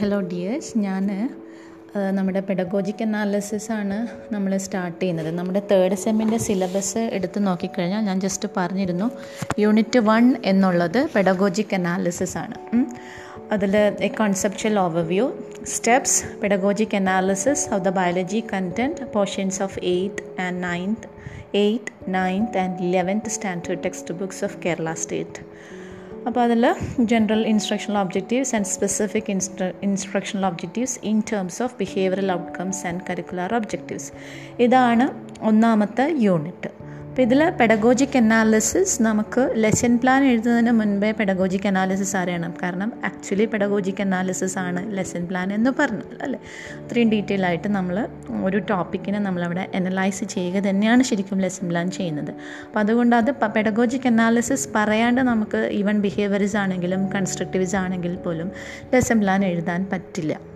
Hello dears ഞാൻ നമ്മുടെ pedagogic analysis ആണ് നമ്മൾ സ്റ്റാർട്ട് ചെയ്യുന്നത്. നമ്മുടെ തേർഡ് സെമ്മിന്റെ സിലബസ് എടുത്ത് നോക്കിക്കഴിഞ്ഞാൽ ഞാൻ ജസ്റ്റ് പറഞ്ഞിരുന്നു യൂണിറ്റ് വൺ എന്നുള്ളത് പെഡഗോജിക് അനാലിസിസ് ആണ്. അതിൽ a conceptual overview steps pedagogic analysis of the biology content portions of eighth and ninth eighth ninth and eleventh standard text books of Kerala state അപ്പോൾ അതിൽ general instructional objectives and specific instru instructional objectives in terms of behavioural outcomes and curricular objectives ഇതാണ് ഒന്നാമത്തെ unit അപ്പോൾ ഇതിൽ pedagogic analysis നമുക്ക് lesson plan എഴുതുന്നതിന് മുൻപേ pedagogic analysis അറിയണം. കാരണം ആക്ച്വലി പെഡഗോജിക് അനാലിസിസ് ആണ് ലെസൺ പ്ലാൻ എന്ന് പറഞ്ഞത് അല്ലേ? അത്രയും ഡീറ്റെയിൽ ആയിട്ട് നമ്മൾ ഒരു ടോപ്പിക്കിനെ നമ്മളവിടെ അനലൈസ് ചെയ്യുക തന്നെയാണ് ശരിക്കും ലെസൺ പ്ലാൻ ചെയ്യുന്നത്. അപ്പോൾ അതുകൊണ്ട് അത് പെഡഗോജിക് അനാലിസിസ് പറയാണ്ട് നമുക്ക് ഈവൻ ബിഹേവിയറിസ് ആണെങ്കിലും കൺസ്ട്രക്റ്റീവ്സ് ആണെങ്കിൽ പോലും ലെസൺ പ്ലാൻ എഴുതാൻ പറ്റില്ല.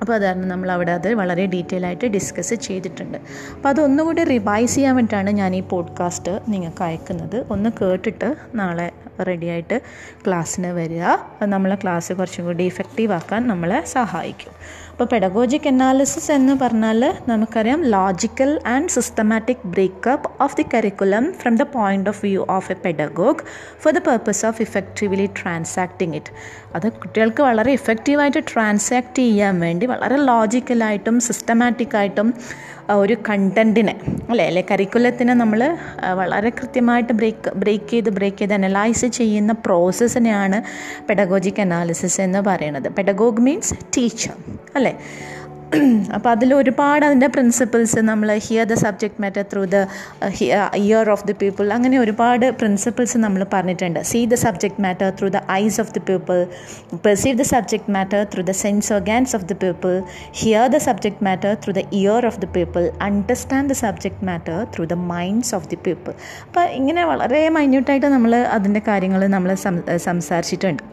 അപ്പോൾ അതായിരുന്നു നമ്മൾ അവിടെ അത് വളരെ ഡീറ്റെയിൽ ആയിട്ട് ഡിസ്കസ് ചെയ്തിട്ടുണ്ട്. അപ്പോൾ അതൊന്നുകൂടി റിവൈസ് ചെയ്യാൻ വേണ്ടിയിട്ടാണ് ഞാൻ ഈ പോഡ്കാസ്റ്റ് നിങ്ങൾക്ക് അയക്കുന്നത്. ഒന്ന് കേട്ടിട്ട് നാളെ റെഡിയായിട്ട് ക്ലാസ്സിന് വരിക. നമ്മളെ ക്ലാസ് കുറച്ചും കൂടി ഇഫക്റ്റീവ് ആക്കാൻ നമ്മളെ സഹായിക്കും. അപ്പോൾ പെഡഗോജിക് അനാലിസിസ് എന്ന് പറഞ്ഞാൽ നമുക്കറിയാം logical and systematic breakup of the curriculum from the point of view of a pedagogue for the purpose of effectively transacting it അത് കുട്ടികൾക്ക് വളരെ ഇഫക്റ്റീവായിട്ട് ട്രാൻസാക്ട് ചെയ്യാൻ വേണ്ടി വളരെ ലോജിക്കലായിട്ടും സിസ്റ്റമാറ്റിക്കായിട്ടും ഒരു കണ്ടന്റിനെ അല്ലേ? അല്ലെ കരിക്കുലത്തിനെ നമ്മൾ വളരെ കൃത്യമായിട്ട് ബ്രേക്ക് ബ്രേക്ക് ചെയ്ത് ബ്രേക്ക് ചെയ്ത് അനലൈസ് ചെയ്യുന്ന പ്രോസസ്സിനെയാണ് പെഡഗോജിക് അനാലിസിസ് എന്ന് പറയുന്നത്. പെഡഗോഗ് മീൻസ് ടീച്ചർ അല്ലേ? അപ്പോൾ അതിൽ ഒരുപാട് അതിന്റെ പ്രിൻസിപ്പിൾസ് നമ്മൾ hear the subject matter through the ear of the people അങ്ങനെ ഒരുപാട് പ്രിൻസിപ്പിൾസ് നമ്മൾ പറഞ്ഞിട്ടുണ്ട്. See the subject matter through the eyes of the people perceive the subject matter through the sense organs of the people hear the subject matter through the ear of the people understand the subject matter through the minds of the people അപ്പോൾ ഇങ്ങനെ വളരെ മൈന്യൂട്ടായിട്ട് നമ്മൾ അതിന്റെ കാര്യങ്ങൾ നമ്മൾ സംസാരിച്ചിട്ടുണ്ട്.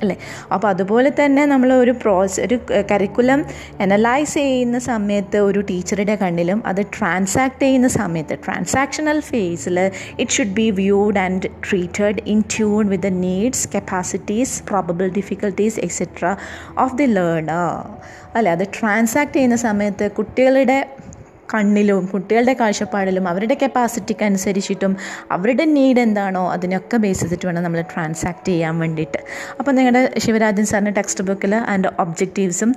അല്ലേ? അപ്പോൾ അതുപോലെ തന്നെ നമ്മൾ ഒരു പ്രോസ് ഒരു കരിക്കുലം അനലൈസ് ചെയ്യുന്ന സമയത്ത് ഒരു ടീച്ചറുടെ കണ്ണിലും അത് ട്രാൻസാക്ട് ചെയ്യുന്ന സമയത്ത് ട്രാൻസാക്ഷണൽ ഫേസിൽ it should be viewed and treated in tune with the needs capacities probable difficulties etcetera of the learner അല്ലേ? അത് ട്രാൻസാക്ട് ചെയ്യുന്ന സമയത്ത് കുട്ടികളുടെ കണ്ണിലും കുട്ടികളുടെ കാഴ്ചപ്പാടിലും അവരുടെ കപ്പാസിറ്റിക്ക് അനുസരിച്ചിട്ടും അവരുടെ നീഡ് എന്താണോ അതിനൊക്കെ ബേസ് ചെയ്തിട്ട് വേണം നമ്മൾ ട്രാൻസാക്ട് ചെയ്യാൻ വേണ്ടിയിട്ട്. അപ്പോൾ നിങ്ങളുടെ ശിവരാജൻ സാറിന്റെ ടെക്സ്റ്റ് ബുക്കിൽ അതിന്റെ ഒബ്ജക്റ്റീവ്സും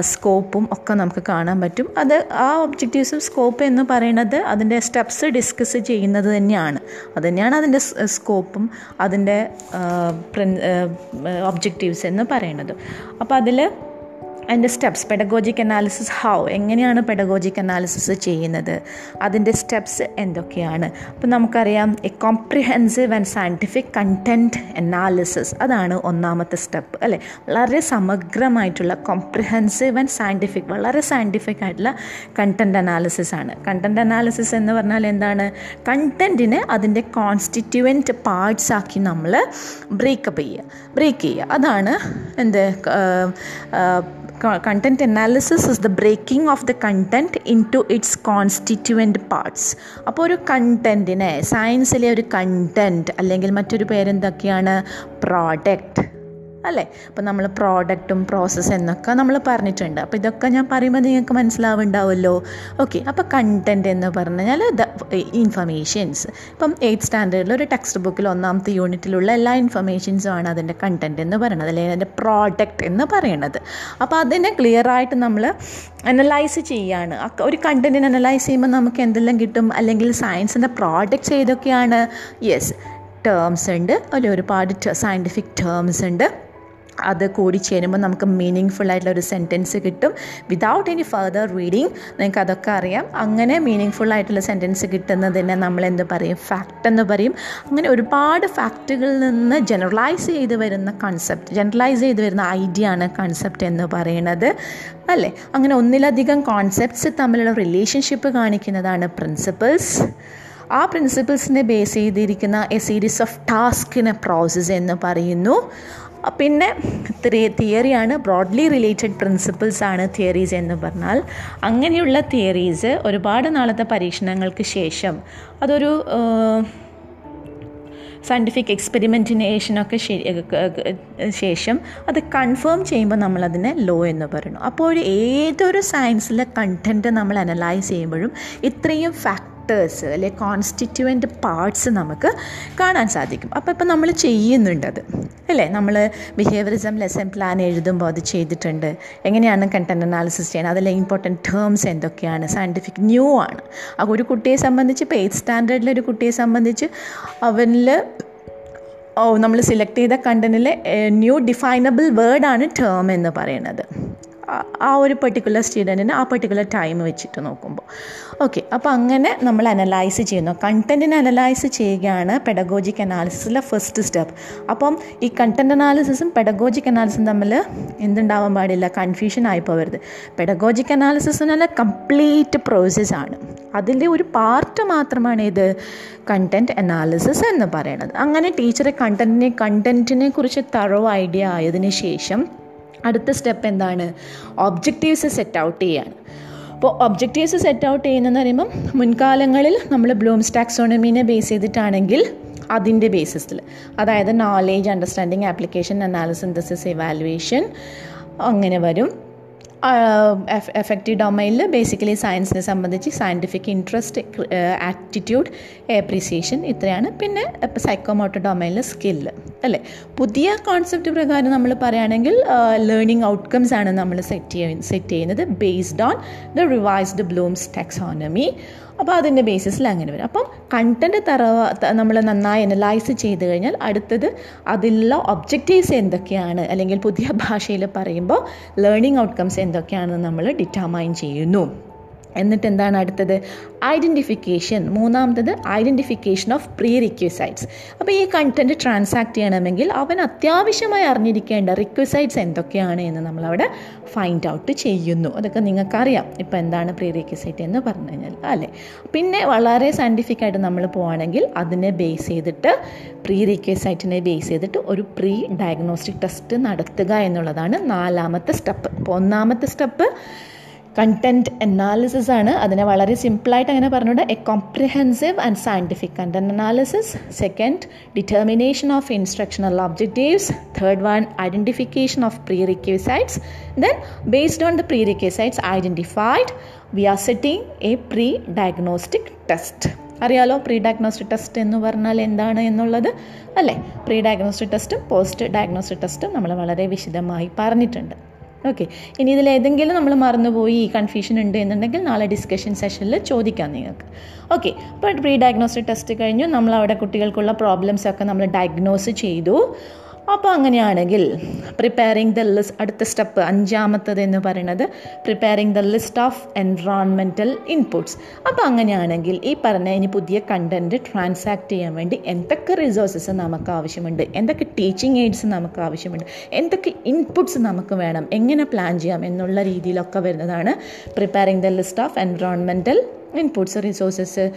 സ്കോപ്പും ഒക്കെ നമുക്ക് കാണാൻ പറ്റും. അത് ആ ഒബ്ജക്റ്റീവ്സും സ്കോപ്പ് എന്ന് പറയുന്നത് അതിന്റെ സ്റ്റെപ്സ് ഡിസ്കസ് ചെയ്യുന്നത് തന്നെയാണ്. അത് തന്നെയാണ് അതിന്റെ സ്കോപ്പും അതിന്റെ ഒബ്ജക്റ്റീവ്സ് എന്ന് പറയുന്നത്. അപ്പോൾ അതിൽ അതിന്റെ സ്റ്റെപ്സ് പെഡഗോജിക് അനാലിസിസ് ഹൗ എങ്ങനെയാണ് പെഡഗോജിക് അനാലിസിസ് ചെയ്യുന്നത്? അതിന്റെ സ്റ്റെപ്സ് എന്തൊക്കെയാണ്? അപ്പോൾ നമുക്കറിയാം a comprehensive and scientific content analysis അതാണ് ഒന്നാമത്തെ സ്റ്റെപ്പ് അല്ലേ? വളരെ സമഗ്രമായിട്ടുള്ള കോംപ്രിഹെൻസീവ് ആൻഡ് സയന്റിഫിക് വളരെ സയന്റിഫിക് ആയിട്ടുള്ള കണ്ടന്റ് അനാലിസിസ് ആണ്. കണ്ടന്റ് അനാലിസിസ് എന്ന് പറഞ്ഞാൽ എന്താണ്? കണ്ടന്റിനെ അതിന്റെ കോൺസ്റ്റിറ്റ്യുവന്റ് പാർട്സ് ആക്കി നമ്മൾ ബ്രേക്കപ്പ് ചെയ്യുക. ബ്രേക്ക് ചെയ്യുക. അതാണ് എന്ത് content analysis is the breaking of the content into its constituent parts അപ്പോൾ ഒരു കണ്ടന്റിനെ സയൻസിലെ ഒരു കണ്ടന്റ് അല്ലെങ്കിൽ മറ്റൊരു പേരെന്തൊക്കെയാണ്? പ്രോഡക്റ്റ് അല്ലേ? അപ്പോൾ നമ്മൾ പ്രോഡക്റ്റും പ്രോസസ്സ് എന്നൊക്കെ നമ്മൾ പറഞ്ഞിട്ടുണ്ട്. അപ്പോൾ ഇതൊക്കെ ഞാൻ പറയുമ്പോൾ നിങ്ങൾക്ക് മനസ്സിലാവുണ്ടാവുമല്ലോ ഓക്കെ അപ്പോൾ കണ്ടന്റ് എന്ന് പറഞ്ഞു ദ ഇൻഫർമേഷൻസ് ഇപ്പം എയ്ത്ത് സ്റ്റാൻഡേർഡിൽ ഒരു ടെക്സ്റ്റ് ബുക്കിൽ ഒന്നാമത്തെ യൂണിറ്റിലുള്ള എല്ലാ ഇൻഫർമേഷൻസും ആണ് അതിന്റെ കണ്ടന്റ് എന്ന് പറയുന്നത് അല്ലെങ്കിൽ അതിന്റെ പ്രോഡക്റ്റ് എന്ന് പറയുന്നത് അപ്പോൾ അതിനെ ക്ലിയർ ആയിട്ട് നമ്മൾ അനലൈസ് ചെയ്യാണ്. ഒരു കണ്ടന്റിനെ അനലൈസ് ചെയ്യുമ്പോൾ നമുക്ക് എന്തെല്ലാം കിട്ടും? അല്ലെങ്കിൽ സയൻസിന്റെ പ്രോഡക്റ്റ്സ് ഏതൊക്കെയാണ്? യെസ് ടേംസ് ഉണ്ട്. അതിൽ ഒരുപാട് സയന്റിഫിക് ടേംസ് ഉണ്ട്. അത് കൂടി ചേരുമ്പോൾ നമുക്ക് മീനിങ് ഫുൾ ആയിട്ടുള്ള ഒരു സെന്റൻസ് കിട്ടും. വിതൗട്ട് എനി ഫർദർ റീഡിങ് നിങ്ങൾക്ക് അതൊക്കെ അറിയാം. അങ്ങനെ മീനിങ് ഫുൾ ആയിട്ടുള്ള സെന്റൻസ് കിട്ടുന്നതിനെ നമ്മൾ എന്ത് പറയും? ഫാക്റ്റ് എന്ന് പറയും. അങ്ങനെ ഒരുപാട് ഫാക്റ്റുകളിൽ നിന്ന് ജനറലൈസ് ചെയ്ത് വരുന്ന കൺസെപ്റ്റ് ജനറലൈസ് ചെയ്ത് വരുന്ന ഐഡിയ ആണ് കൺസെപ്റ്റ് എന്ന് പറയുന്നത് അല്ലേ? അങ്ങനെ ഒന്നിലധികം കോൺസെപ്റ്റ്സ് തമ്മിലുള്ള റിലേഷൻഷിപ്പ് കാണിക്കുന്നതാണ് പ്രിൻസിപ്പിൾസ് ആ പ്രിൻസിപ്പിൾസിനെ ബേസ് ചെയ്തിരിക്കുന്ന എ സീരീസ് ഓഫ് ടാസ്കിനെ പ്രോസസ്സ് എന്ന് പറയുന്നു. പിന്നെ തിയറിയാണ് ബ്രോഡ്ലി റിലേറ്റഡ് പ്രിൻസിപ്പിൾസ് ആണ് തിയറീസ് എന്ന് പറഞ്ഞാൽ. അങ്ങനെയുള്ള തിയറീസ് ഒരുപാട് നാളത്തെ പരീക്ഷണങ്ങൾക്ക് ശേഷം അതൊരു സയന്റിഫിക് എക്സ്പെരിമെന്റിനേഷനൊക്കെ ശേഷം അത് കൺഫേം ചെയ്യുമ്പോൾ നമ്മളതിനെ ലോ എന്ന് പറയുന്നു. അപ്പോൾ ഏതൊരു സയൻസിലെ കണ്ടന്റ് നമ്മൾ അനലൈസ് ചെയ്യുമ്പോഴും ഇത്രയും ഫാക്ട് ഫാക്ടേഴ്സ് അല്ലെ കോൺസ്റ്റിറ്റ്യുവന്റ് പാർട്സ് നമുക്ക് കാണാൻ സാധിക്കും. അപ്പോൾ ഇപ്പം നമ്മൾ ചെയ്യുന്നുണ്ടത് അല്ലേ? നമ്മൾ ബിഹേവിയറിസം ലെസൺ പ്ലാൻ എഴുതുമ്പോൾ അത് ചെയ്തിട്ടുണ്ട്. എങ്ങനെയാണ് കണ്ടന്റ് അനാലിസിസ് ചെയ്യുന്നത് അതിലെ ഇമ്പോർട്ടന്റ് ടേംസ് എന്തൊക്കെയാണ്? സയന്റിഫിക് ന്യൂ ആണ്. അപ്പോൾ ഒരു കുട്ടിയെ സംബന്ധിച്ച് ഇപ്പോൾ എയ്ത്ത് സ്റ്റാൻഡേർഡിലെ ഒരു കുട്ടിയെ സംബന്ധിച്ച് അവനിൽ ഓ നമ്മൾ സെലക്ട് ചെയ്ത കണ്ടന്റിലെ ന്യൂ ഡിഫൈനബിൾ വേർഡാണ് ടേം എന്ന് പറയുന്നത്. ആ ഒരു പെർട്ടിക്കുലർ സ്റ്റുഡന്റിന് ആ പെർട്ടിക്കുലർ ടൈം വെച്ചിട്ട് നോക്കുമ്പോൾ ഓക്കെ അപ്പോൾ അങ്ങനെ നമ്മൾ അനലൈസ് ചെയ്യുന്നു. കണ്ടന്റിനെ അനലൈസ് ചെയ്യുകയാണ് പെഡഗോജിക് അനാലിസിസിലെ ഫസ്റ്റ് സ്റ്റെപ്പ് അപ്പം ഈ കണ്ടന്റ് അനാലിസിസും പെഡഗോജിക് അനാലിസിസും തമ്മിൽ എന്തുണ്ടാവാൻ പാടില്ല? കൺഫ്യൂഷൻ ആയി പോകരുത് പെഡഗോജിക് അനാലിസിസ് എന്ന് പറഞ്ഞാൽ കംപ്ലീറ്റ് പ്രോസസ്സാണ് അതിന്റെ ഒരു പാർട്ട് മാത്രമാണ് ഇത് കണ്ടന്റ് അനാലിസിസ് എന്ന് പറയുന്നത് അങ്ങനെ ടീച്ചറെ കണ്ടന്റിനെ കണ്ടന്റിനെ കുറിച്ച് തറവ് ഐഡിയ ആയതിനു ശേഷം അടുത്ത സ്റ്റെപ്പ് എന്താണ്? ഒബ്ജക്റ്റീവ്സ് സെറ്റ് ഔട്ട് ചെയ്യാണ്. അപ്പോൾ ഒബ്ജക്റ്റീവ്സ് സെറ്റ് ഔട്ട് ചെയ്യുന്നതെന്ന് പറയുമ്പം മുൻകാലങ്ങളിൽ നമ്മൾ ബ്ലൂംസ് ടാക്സോണമീനെ ബേസ് ചെയ്തിട്ടാണെങ്കിൽ അതിന്റെ ബേസിസിൽ അതായത് knowledge understanding application analysis synthesis evaluation അങ്ങനെ വരും. എഫക്റ്റീവ് ഡൊമൈനിൽ ബേസിക്കലി സയൻസിനെ സംബന്ധിച്ച് സയന്റിഫിക് ഇൻട്രസ്റ്റ് ആറ്റിറ്റ്യൂഡ് ഏപ്രിസിയേഷൻ ഇത്രയാണ്. പിന്നെ സൈക്കോമോട്ടർ ഡൊമൈനിൽ സ്കില്ല് അല്ലേ? പുതിയ കോൺസെപ്റ്റ് പ്രകാരം നമ്മൾ പറയുകയാണെങ്കിൽ ലേണിംഗ് ഔട്ട്കംസ് ആണ് നമ്മൾ സെറ്റ് ചെയ്യുന്നത് സെറ്റ് ചെയ്യുന്നത് based on the revised Bloom's taxonomy അപ്പോൾ അതിന്റെ ബേസിസിൽ അങ്ങനെ വരും. അപ്പം കണ്ടന്റ് തറവ നമ്മൾ നന്നായി അനലൈസ് ചെയ്ത് കഴിഞ്ഞാൽ അടുത്തത് അതിലുള്ള ഒബ്ജക്റ്റീവ്സ് എന്തൊക്കെയാണ്? അല്ലെങ്കിൽ പുതിയ ഭാഷയിൽ പറയുമ്പോൾ ലേണിംഗ് ഔട്ട്കംസ് എന്തൊക്കെയാണെന്ന് നമ്മൾ ഡിറ്റർമൈൻ ചെയ്യുന്നു. എന്നിട്ട് എന്താണ് അടുത്തത്? ഐഡന്റിഫിക്കേഷൻ മൂന്നാമത്തത് ഐഡന്റിഫിക്കേഷൻ ഓഫ് പ്രീ റിക്വസൈറ്റ്സ് അപ്പോൾ ഈ കണ്ടന്റ് ട്രാൻസാക്ട് ചെയ്യണമെങ്കിൽ അവൻ അത്യാവശ്യമായി അറിഞ്ഞിരിക്കേണ്ട റിക്വസൈറ്റ്സ് എന്തൊക്കെയാണ് എന്ന് നമ്മളവിടെ ഫൈൻഡ് ഔട്ട് ചെയ്യുന്നു. അതൊക്കെ നിങ്ങൾക്കറിയാം. ഇപ്പോൾ എന്താണ് പ്രീ റിക്വസൈറ്റ് എന്ന് പറഞ്ഞു കഴിഞ്ഞാൽ അല്ലേ? പിന്നെ വളരെ സയന്റിഫിക് ആയിട്ട് നമ്മൾ പോവുകയാണെങ്കിൽ അതിനെ ബേസ് ചെയ്തിട്ട് പ്രീ റിക്വസൈറ്റിനെ ബേസ് ചെയ്തിട്ട് ഒരു പ്രീ ഡയഗ്നോസ്റ്റിക് ടെസ്റ്റ് നടത്തുക എന്നുള്ളതാണ് നാലാമത്തെ സ്റ്റെപ്പ് ഒന്നാമത്തെ സ്റ്റെപ്പ് കണ്ടന്റ് അനാലിസിസ് ആണ്. അതിനെ വളരെ സിമ്പിളായിട്ട് അങ്ങനെ പറഞ്ഞുകൊണ്ട് a comprehensive and scientific content analysis second determination of instructional objectives third one identification of prerequisites then based on the prerequisites identified we are setting a pre diagnostic test അറിയാലോ? Pre diagnostic test എന്ന് പറഞ്ഞാൽ എന്താണ് എന്നുള്ളത്? അല്ലേ? Pre diagnostic ടെസ്റ്റും post diagnostic ടെസ്റ്റും നമ്മൾ വളരെ വിശദമായി പറഞ്ഞിട്ടുണ്ട്. ഓക്കെ ഇനി ഇതിൽ ഏതെങ്കിലും നമ്മൾ മറന്നുപോയി കൺഫ്യൂഷൻ ഉണ്ട് എന്നുണ്ടെങ്കിൽ നാളെ ഡിസ്കഷൻ സെഷനിൽ ചോദിക്കാം നിങ്ങൾക്ക്. ഓക്കെ അപ്പോൾ പ്രീ ഡയഗ്നോസ്റ്റിക് ടെസ്റ്റ് കഴിഞ്ഞു. നമ്മൾ അവിടെ കുട്ടികൾക്കുള്ള പ്രോബ്ലംസ് ഒക്കെ നമ്മൾ ഡയഗ്നോസ് ചെയ്തു. അപ്പോൾ അങ്ങനെയാണെങ്കിൽ പ്രിപ്പയറിംഗ് ദ ലിസ്റ്റ് അടുത്ത സ്റ്റെപ്പ് അഞ്ചാമത്തത് എന്ന് പറയുന്നത് preparing the list of environmental inputs അപ്പോൾ അങ്ങനെയാണെങ്കിൽ ഈ പറഞ്ഞ ഇനി പുതിയ കണ്ടന്റ് ട്രാൻസാക്ട് ചെയ്യാൻ വേണ്ടി എന്തൊക്കെ റിസോഴ്സസ് നമുക്ക് ആവശ്യമുണ്ട്? എന്തൊക്കെ ടീച്ചിങ് എയ്ഡ്സ് നമുക്ക് ആവശ്യമുണ്ട്? എന്തൊക്കെ ഇൻപുട്സ് നമുക്ക് വേണം? എങ്ങനെ പ്ലാൻ ചെയ്യാം എന്നുള്ള രീതിയിലൊക്കെ വരുന്നതാണ് preparing the list of environmental inputs resources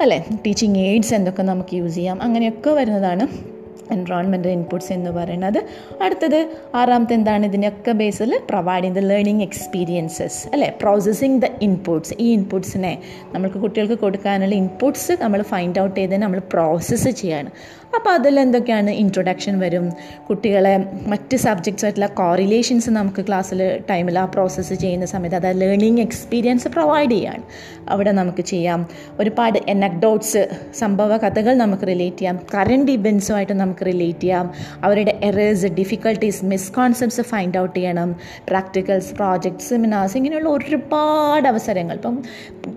അല്ലേ? ടീച്ചിങ് എയ്ഡ്സ് എന്തൊക്കെ നമുക്ക് യൂസ് ചെയ്യാം? അങ്ങനെയൊക്കെ വരുന്നതാണ് എൻറോൺമെന്റ് ഇൻപുട്സ് എന്ന് പറയുന്നത്. അടുത്തത് ആറാമത്തെ എന്താണ് ഇതിനൊക്കെ ബേസിൽ പ്രൊവൈഡിങ് ദ ലേണിംഗ് എക്സ്പീരിയൻസസ് അല്ലേ? പ്രോസസ്സിങ് ദ ഇൻപുട്സ് ഈ ഇൻപുട്സിനെ നമ്മൾക്ക് കുട്ടികൾക്ക് കൊടുക്കാനുള്ള ഇൻപുട്സ് നമ്മൾ ഫൈൻഡ് ഔട്ട് ചെയ്ത് നമ്മൾ പ്രോസസ്സ് ചെയ്യാണ് അപ്പോൾ അതിൽ എന്തൊക്കെയാണ് ഇൻട്രൊഡക്ഷൻ വരും? കുട്ടികളെ മറ്റ് സബ്ജക്ട്സായിട്ടുള്ള കോറിലേഷൻസ് നമുക്ക് ക്ലാസ്സിൽ ടൈമിൽ ആ പ്രോസസ്സ് ചെയ്യുന്ന സമയത്ത് അതായത് ലേണിംഗ് എക്സ്പീരിയൻസ് പ്രൊവൈഡ് ചെയ്യാണ് അവിടെ നമുക്ക് ചെയ്യാം. ഒരുപാട് എനക്ഡോട്ട്സ് സംഭവ കഥകൾ നമുക്ക് റിലേറ്റ് ചെയ്യാം. കറണ്ട് ഇവൻസുമായിട്ട് നമുക്ക് റിലേറ്റ് ചെയ്യാം. അവരുടെ errors difficulties misconceptions find out ചെയ്യണം. പ്രാക്ടിക്കൽസ് പ്രോജക്ട്സ് സെമിനാർസ് ഇങ്ങനെയുള്ള ഒരുപാട് അവസരങ്ങൾ. ഇപ്പം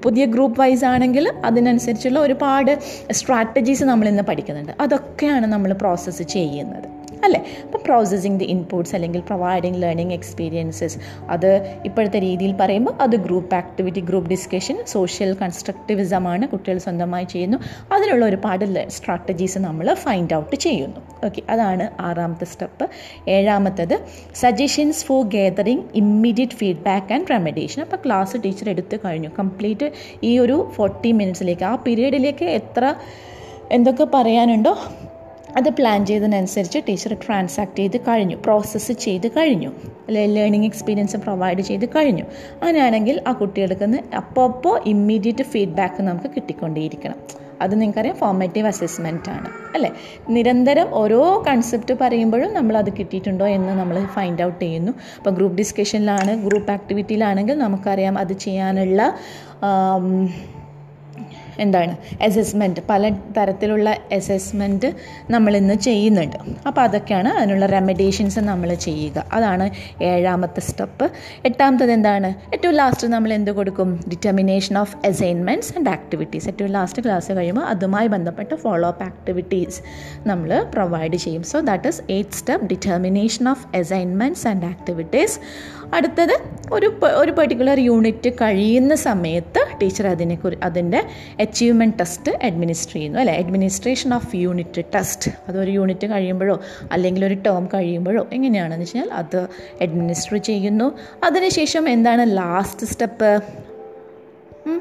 പുതിയ ഗ്രൂപ്പ് വൈസ് ആണെങ്കിൽ അതിനനുസരിച്ചുള്ള ഒരുപാട് സ്ട്രാറ്റജീസ് നമ്മൾ ഇന്ന് പഠിക്കുന്നുണ്ട് അതൊക്കെയാണ് നമ്മൾ പ്രോസസ്സ് ചെയ്യുന്നത് അല്ലേ? അപ്പം പ്രോസസ്സിങ് ദി ഇൻപുട്സ് അല്ലെങ്കിൽ പ്രൊവൈഡിങ് ലേണിംഗ് എക്സ്പീരിയൻസസ് അത് ഇപ്പോഴത്തെ രീതിയിൽ പറയുമ്പോൾ അത് group activity group discussion social കൺസ്ട്രക്റ്റിവിസമാണ് കുട്ടികൾ സ്വന്തമായി ചെയ്യുന്നു. അതിനുള്ള ഒരുപാട് സ്ട്രാറ്റജീസ് നമ്മൾ ഫൈൻഡ് ഔട്ട് ചെയ്യുന്നു. ഓക്കെ അതാണ് ആറാമത്തെ step ഏഴാമത്തത് suggestions for gathering immediate feedback and remediation അപ്പോൾ ക്ലാസ് ടീച്ചർ എടുത്തു കഴിഞ്ഞു. കംപ്ലീറ്റ് ഈ ഒരു ഫോർട്ടി മിനിറ്റ്സിലേക്ക് ആ പീരീഡിലേക്ക് എത്ര എന്തൊക്കെ പറയാനുണ്ടോ അത് പ്ലാൻ ചെയ്തതിനനുസരിച്ച് ടീച്ചർ ട്രാൻസാക്ട് ചെയ്ത് കഴിഞ്ഞു പ്രോസസ്സ് ചെയ്ത് കഴിഞ്ഞു അല്ലെ ലേണിംഗ് എക്സ്പീരിയൻസ് പ്രൊവൈഡ് ചെയ്ത് കഴിഞ്ഞു. അങ്ങനെയാണെങ്കിൽ ആ കുട്ടികൾക്ക് അപ്പോൾ അപ്പോൾ ഇമ്മീഡിയറ്റ് ഫീഡ്ബാക്ക് നമുക്ക് കിട്ടിക്കൊണ്ടേയിരിക്കണം. അത് നിങ്ങൾക്കറിയാം ഫോർമേറ്റീവ് അസസ്മെന്റ് ആണ് അല്ലേ? നിരന്തരം ഓരോ കൺസെപ്റ്റ് പറയുമ്പോഴും നമ്മൾ അത് കിട്ടിയിട്ടുണ്ടോ എന്ന് നമ്മൾ ഫൈൻഡ് ഔട്ട് ചെയ്യുന്നു. അപ്പോൾ ഗ്രൂപ്പ് ഡിസ്കഷനിലാണ് ഗ്രൂപ്പ് ആക്ടിവിറ്റിയിലാണെങ്കിൽ നമുക്കറിയാം അത് ചെയ്യാനുള്ള എന്താണ് അസസ്മെന്റ് പല തരത്തിലുള്ള അസസ്മെന്റ് നമ്മൾ ഇന്ന് ചെയ്യുന്നുണ്ട്. അപ്പോൾ അതൊക്കെയാണ് അതിനുള്ള റെമഡേഷൻസ് നമ്മൾ ചെയ്യുക. അതാണ് ഏഴാമത്തെ സ്റ്റെപ്പ് എട്ടാമത്തത് എന്താണ്? ഏറ്റവും ലാസ്റ്റ് നമ്മൾ എന്ത് കൊടുക്കും? Determination of assignments and activities ഏറ്റവും ലാസ്റ്റ് ക്ലാസ് കഴിയുമ്പോൾ അതുമായി ബന്ധപ്പെട്ട ഫോളോ അപ്പ് ആക്ടിവിറ്റീസ് നമ്മൾ പ്രൊവൈഡ് ചെയ്യും. So that is eight step determination of assignments and activities അടുത്തത് ഒരു ഒരു പെർട്ടിക്കുലർ യൂണിറ്റ് കഴിയുന്ന സമയത്ത് ടീച്ചർ അതിനെ അതിന്റെ അച്ചീവ്മെന്റ് ടെസ്റ്റ് അഡ്മിനിസ്റ്റർ ചെയ്യുന്നു അല്ലേ? അഡ്മിനിസ്ട്രേഷൻ ഓഫ് യൂണിറ്റ് ടെസ്റ്റ് അതൊരു യൂണിറ്റ് കഴിയുമ്പോഴോ അല്ലെങ്കിൽ ഒരു ടേം കഴിയുമ്പോഴോ എങ്ങനെയാണെന്ന് വെച്ചാൽ അത് അഡ്മിനിസ്റ്റർ ചെയ്യുന്നു. അതിനുശേഷം എന്താണ് ലാസ്റ്റ് സ്റ്റെപ്പ്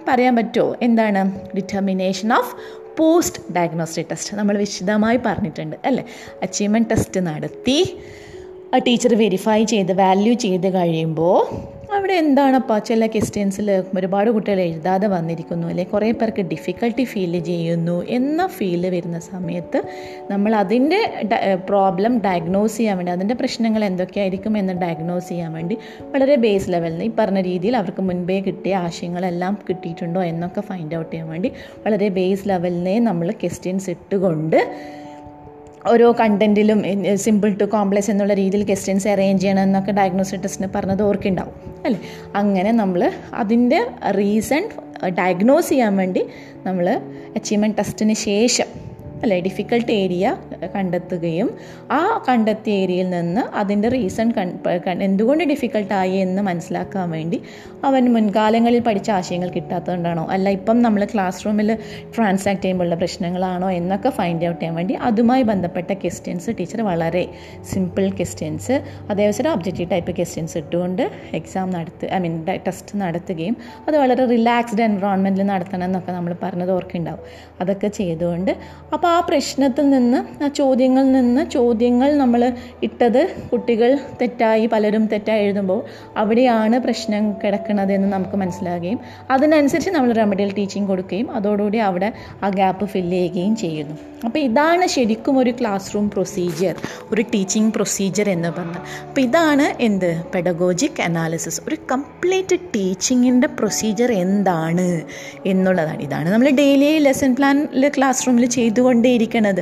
പറയാൻ പറ്റുമോ? എന്താണ് determination of post diagnostic test നമ്മൾ വിശദമായി പറഞ്ഞിട്ടുണ്ട് അല്ലേ? അച്ചീവ്മെന്റ് ടെസ്റ്റ് നടത്തി ആ ടീച്ചർ വെരിഫൈ ചെയ്ത് വാല്യൂ ചെയ്ത് കഴിയുമ്പോൾ അവിടെ എന്താണപ്പോൾ ചില ക്വസ്റ്റ്യൻസിൽ ഒരുപാട് കുട്ടികൾ എഴുതാതെ വന്നിരിക്കുന്നു അല്ലെ? കുറേ പേർക്ക് ഡിഫിക്കൽട്ടി ഫീൽ ചെയ്യുന്നു എന്ന ഫീൽ വരുന്ന സമയത്ത് നമ്മൾ അതിന്റെ പ്രോബ്ലം ഡയഗ്നോസ് ചെയ്യാൻ വേണ്ടി അതിന്റെ പ്രശ്നങ്ങൾ എന്തൊക്കെയായിരിക്കും എന്ന് ഡയഗ്നോസ് ചെയ്യാൻ വേണ്ടി വളരെ ബേസ് ലെവലിൽ ഈ പറഞ്ഞ രീതിയിൽ അവർക്ക് മുൻപേ കിട്ടിയ ആശയങ്ങളെല്ലാം കിട്ടിയിട്ടുണ്ടോ എന്നൊക്കെ ഫൈൻഡ് ഔട്ട് ചെയ്യാൻ വേണ്ടി വളരെ ബേസ് ലെവലിനെ നമ്മൾ ക്വസ്റ്റ്യൻസ് ഇട്ടുകൊണ്ട് ഓരോ കണ്ടന്റിലും സിമ്പിൾ ടു കോംപ്ലക്സ് എന്നുള്ള രീതിയിൽ ക്വസ്റ്റ്യൻസ് അറേഞ്ച് ചെയ്യണം എന്നൊക്കെ ഡയഗ്നോസ്റ്റിക് ടെസ്റ്റിന് പറഞ്ഞത് ഓർക്കുണ്ടാവും അല്ലേ? അങ്ങനെ നമ്മൾ അതിന്റെ റീസൺ ഡയഗ്നോസ് ചെയ്യാൻ വേണ്ടി നമ്മൾ അച്ചീവ്മെന്റ് ടെസ്റ്റിന് ശേഷം അല്ലേ ഡിഫിക്കൽട്ട് ഏരിയ കണ്ടെത്തുകയും ആ കണ്ടെത്തിയ ഏരിയയിൽ നിന്ന് അതിന്റെ റീസൺ എന്തുകൊണ്ട് ഡിഫിക്കൽട്ടായി എന്ന് മനസ്സിലാക്കാൻ വേണ്ടി അവൻ മുൻകാലങ്ങളിൽ പഠിച്ച ആശയങ്ങൾ കിട്ടാത്തതുകൊണ്ടാണോ അല്ല ഇപ്പം നമ്മൾ ക്ലാസ് റൂമിൽ ട്രാൻസാക്ട് ചെയ്യുമ്പോഴുള്ള പ്രശ്നങ്ങളാണോ എന്നൊക്കെ ഫൈൻഡ് ഔട്ട് ചെയ്യാൻ വേണ്ടി അതുമായി ബന്ധപ്പെട്ട ക്വസ്റ്റ്യൻസ് ടീച്ചർ വളരെ സിമ്പിൾ ക്വസ്റ്റ്യൻസ് അതേവസരം ഒബ്ജക്റ്റീവ് ടൈപ്പ് ക്വസ്റ്റ്യൻസ് ഇട്ടുകൊണ്ട് എക്സാം നടത്തു ഐ മീൻ ടെസ്റ്റ് നടത്തുകയും അത് വളരെ റിലാക്സ്ഡ് എൻവറോൺമെന്റിൽ നടത്തണം എന്നൊക്കെ നമ്മൾ പറഞ്ഞത് ഓർക്കുണ്ടാവും അതൊക്കെ ചെയ്തുകൊണ്ട് അപ്പോൾ ആ പ്രശ്നത്തിൽ നിന്ന് ആ ചോദ്യങ്ങളിൽ നിന്ന് ചോദ്യങ്ങൾ നമ്മൾ ഇട്ടത് കുട്ടികൾ തെറ്റായി പലരും തെറ്റായി എഴുതുമ്പോൾ അവിടെയാണ് പ്രശ്നം കിടക്കുന്നത് എന്ന് നമുക്ക് മനസ്സിലാകുകയും അതിനനുസരിച്ച് നമ്മൾ റെമഡിയൽ ടീച്ചിങ് കൊടുക്കുകയും അതോടുകൂടി അവിടെ ആ ഗ്യാപ്പ് ഫില്ല് ചെയ്യുകയും ചെയ്യുന്നു. അപ്പോൾ ഇതാണ് ശരിക്കും ഒരു ക്ലാസ് റൂം പ്രൊസീജിയർ ഒരു ടീച്ചിങ് പ്രൊസീജിയർ എന്ന് പറഞ്ഞാൽ. അപ്പോൾ ഇതാണ് എന്ത്? പെഡഗോജിക് അനാലിസിസ് ഒരു കംപ്ലീറ്റ് ടീച്ചിങ്ങിന്റെ പ്രൊസീജിയർ എന്താണ് എന്നുള്ളതാണ്. ഇതാണ് നമ്മൾ ഡെയിലി ലെസൺ പ്ലാനിൽ ക്ലാസ് റൂമിൽ ചെയ്തുകൊണ്ടേയിരിക്കണത്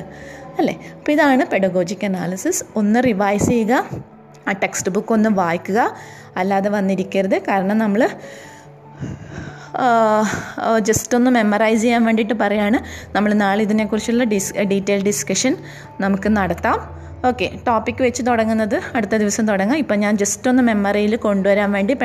അല്ലേ? അപ്പോൾ ഇതാണ് പെഡഗോജിക് അനാലിസിസ് ഒന്ന് റിവൈസ് ചെയ്യുക ആ ടെക്സ്റ്റ് ബുക്ക് ഒന്ന് വായിക്കുക. അല്ലാതെ വന്നിരിക്കരുത്. കാരണം നമ്മൾ ജസ്റ്റ് ഒന്ന് മെമ്മറൈസ് ചെയ്യാൻ വേണ്ടിയിട്ട് പറയാണ്. നമ്മൾ നാളെ ഇതിനെക്കുറിച്ചുള്ള ഡിസ് ഡീറ്റെയിൽ ഡിസ്കഷൻ നമുക്ക് നടത്താം. ഓക്കെ ടോപ്പിക് വെച്ച് തുടങ്ങുന്നത് അടുത്ത ദിവസം തുടങ്ങാം. ഇപ്പം ഞാൻ ജസ്റ്റ് ഒന്ന് മെമ്മറിയിൽ കൊണ്ടുവരാൻ വേണ്ടി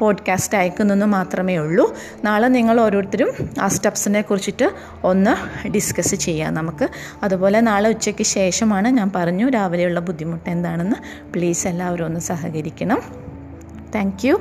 പോഡ്കാസ്റ്റ് അയക്കുന്നതെന്ന് മാത്രമേ ഉള്ളൂ. നാളെ നിങ്ങൾ ഓരോരുത്തരും ആ സ്റ്റെപ്സിനെ കുറിച്ചിട്ട് ഒന്ന് ഡിസ്കസ് ചെയ്യാം നമുക്ക്. അതുപോലെ നാളെ ഉച്ചയ്ക്ക് ശേഷമാണ് ഞാൻ പറഞ്ഞു രാവിലെയുള്ള ബുദ്ധിമുട്ട് എന്താണെന്ന്. പ്ലീസ് എല്ലാവരും ഒന്ന് സഹകരിക്കണം. താങ്ക്